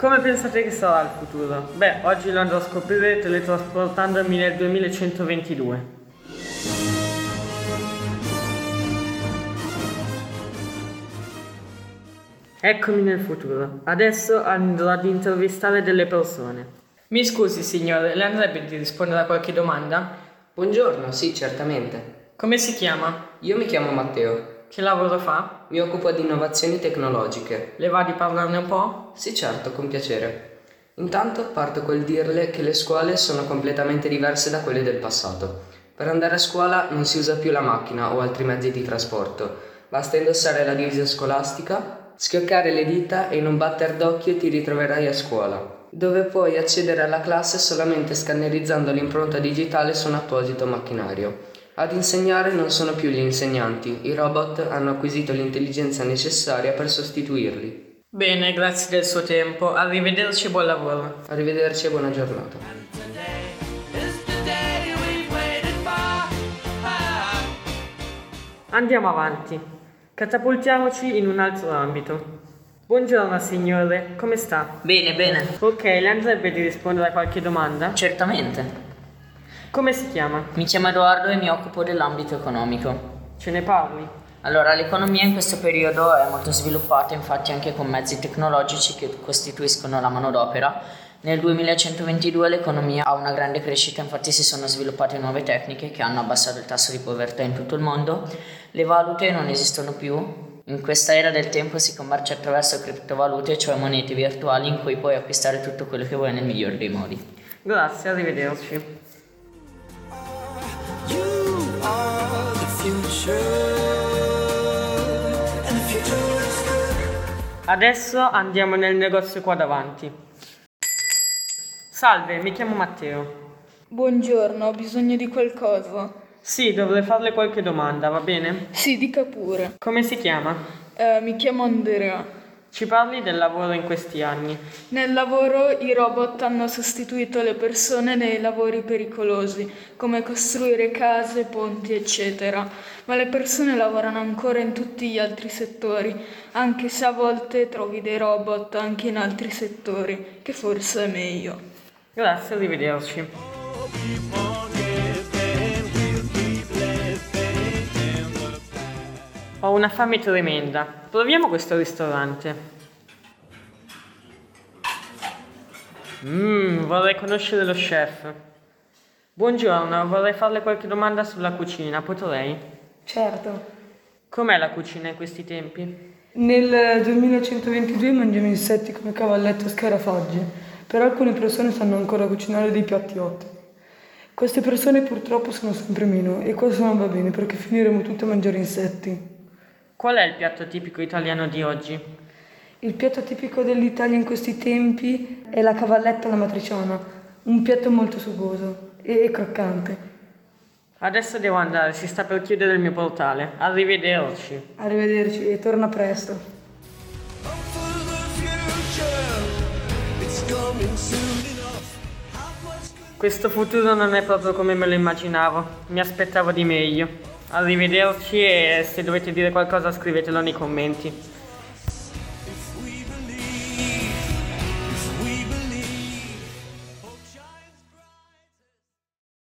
Come pensate che sarà il futuro? Beh, oggi lo andrò a scoprire teletrasportandomi nel 2122. Eccomi nel futuro. Adesso andrò ad intervistare delle persone. Mi scusi, signore, le andrebbe di rispondere a qualche domanda? Buongiorno, sì, certamente. Come si chiama? Io mi chiamo Matteo. Che lavoro fa? Mi occupo di innovazioni tecnologiche. Le va di parlarne un po'? Sì, certo, con piacere. Intanto parto col dirle che le scuole sono completamente diverse da quelle del passato. Per andare a scuola non si usa più la macchina o altri mezzi di trasporto. Basta indossare la divisa scolastica, schioccare le dita e in un batter d'occhio ti ritroverai a scuola, dove puoi accedere alla classe solamente scannerizzando l'impronta digitale su un apposito macchinario. Ad insegnare non sono più gli insegnanti, i robot hanno acquisito l'intelligenza necessaria per sostituirli. Bene, grazie del suo tempo. Arrivederci e buon lavoro. Arrivederci e buona giornata. Andiamo avanti. Catapultiamoci in un altro ambito. Buongiorno signore, come sta? Bene, bene. Ok, le andrebbe di rispondere a qualche domanda? Certamente. Come si chiama? Mi chiamo Edoardo e mi occupo dell'ambito economico. Ce ne parli? Allora, l'economia in questo periodo è molto sviluppata, infatti anche con mezzi tecnologici che costituiscono la manodopera. Nel 2122 l'economia ha una grande crescita, infatti si sono sviluppate nuove tecniche che hanno abbassato il tasso di povertà in tutto il mondo. Le valute non esistono più. In questa era del tempo si commercia attraverso criptovalute, cioè monete virtuali in cui puoi acquistare tutto quello che vuoi nel migliore dei modi. Grazie, arrivederci. Adesso andiamo nel negozio qua davanti. Salve, mi chiamo Matteo. Buongiorno, ho bisogno di qualcosa. Sì, dovrei farle qualche domanda, va bene? Sì, dica pure. Come si chiama? Eh, mi chiamo Andrea. Ci parli del lavoro in questi anni. Nel lavoro i robot hanno sostituito le persone nei lavori pericolosi, come costruire case, ponti, eccetera, ma le persone lavorano ancora in tutti gli altri settori, anche se a volte trovi dei robot anche in altri settori, che forse è meglio. Grazie, arrivederci. Ho una fame tremenda. Proviamo questo ristorante. Mmm, vorrei conoscere lo chef. Buongiorno, vorrei farle qualche domanda sulla cucina, potrei? Certo. Com'è la cucina in questi tempi? Nel 2122 mangiamo insetti come cavalletto e scarafaggi, però alcune persone sanno ancora cucinare dei piatti ottimi. Queste persone purtroppo sono sempre meno e questo non va bene perché finiremo tutti a mangiare insetti. Qual è il piatto tipico italiano di oggi? Il piatto tipico dell'Italia in questi tempi è la cavalletta alla matriciana, un piatto molto sugoso e croccante. Adesso devo andare, si sta per chiudere il mio portale. Arrivederci. Arrivederci e torna presto. Questo futuro non è proprio come me lo immaginavo, mi aspettavo di meglio. Arrivederci e se dovete dire qualcosa scrivetelo nei commenti.